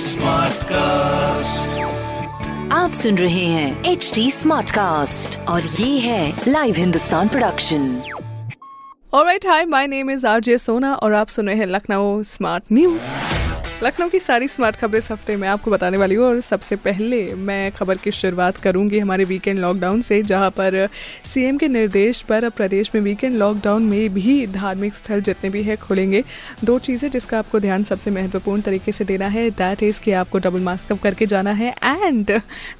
Smart cast आप सुन रहे हैं एच डी स्मार्ट कास्ट और ये है लाइव हिंदुस्तान प्रोडक्शन और right hi my name is R J Sona और आप सुन रहे हैं लखनऊ स्मार्ट न्यूज़ लखनऊ की सारी स्मार्ट खबरें इस हफ़्ते में आपको बताने वाली हूँ और सबसे पहले मैं खबर की शुरुआत करूँगी हमारे वीकेंड लॉकडाउन से, जहाँ पर सीएम के निर्देश पर अब प्रदेश में वीकेंड लॉकडाउन में भी धार्मिक स्थल जितने भी है खुलेंगे। दो चीज़ें जिसका आपको ध्यान सबसे महत्वपूर्ण तरीके से देना है दैट इज़ कि आपको डबल मास्क अप करके जाना है एंड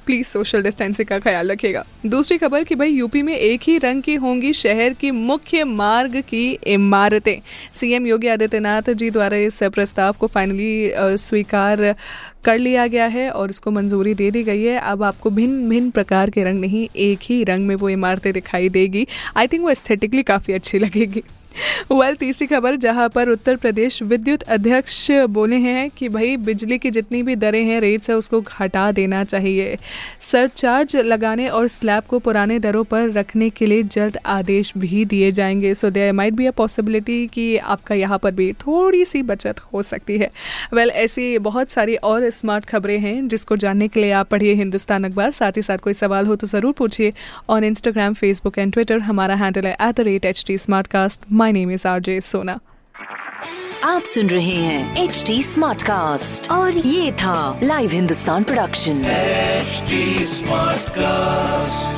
प्लीज़ सोशल डिस्टेंसिंग का ख्याल रखिएगा। दूसरी खबर कि भाई यूपी में एक ही रंग की होंगी शहर की मुख्य मार्ग की इमारतें। सीएम योगी आदित्यनाथ जी द्वारा इस प्रस्ताव को फाइनली स्वीकार कर लिया गया है और इसको मंजूरी दे दी गई है। अब आपको भिन्न भिन्न प्रकार के रंग नहीं, एक ही रंग में वो इमारतें दिखाई देगी। आई थिंक वो एस्थेटिकली काफ़ी अच्छी लगेगी। वेल तीसरी खबर जहाँ पर उत्तर प्रदेश विद्युत अध्यक्ष बोले हैं कि भाई बिजली की जितनी भी दरें हैं रेट्स है उसको हटा देना चाहिए। सरचार्ज लगाने और स्लैब को पुराने दरों पर रखने के लिए जल्द आदेश भी दिए जाएँगे। So there might be a possibility कि आपका यहाँ पर भी थोड़ी सी बचत हो सकती है। वेल well, ऐसी बहुत सारी और स्मार्ट खबरें हैं जिसको जानने के लिए आप पढ़िए हिंदुस्तान अखबार। साथ ही साथ कोई सवाल हो तो ज़रूर पूछिए on Instagram Facebook and Twitter हमारा हैंडल है at the rate H T smart cast my name is R J Sona आप सुन रहे हैं एच डी स्मार्ट कास्ट और ये था live Hindustan production smart cast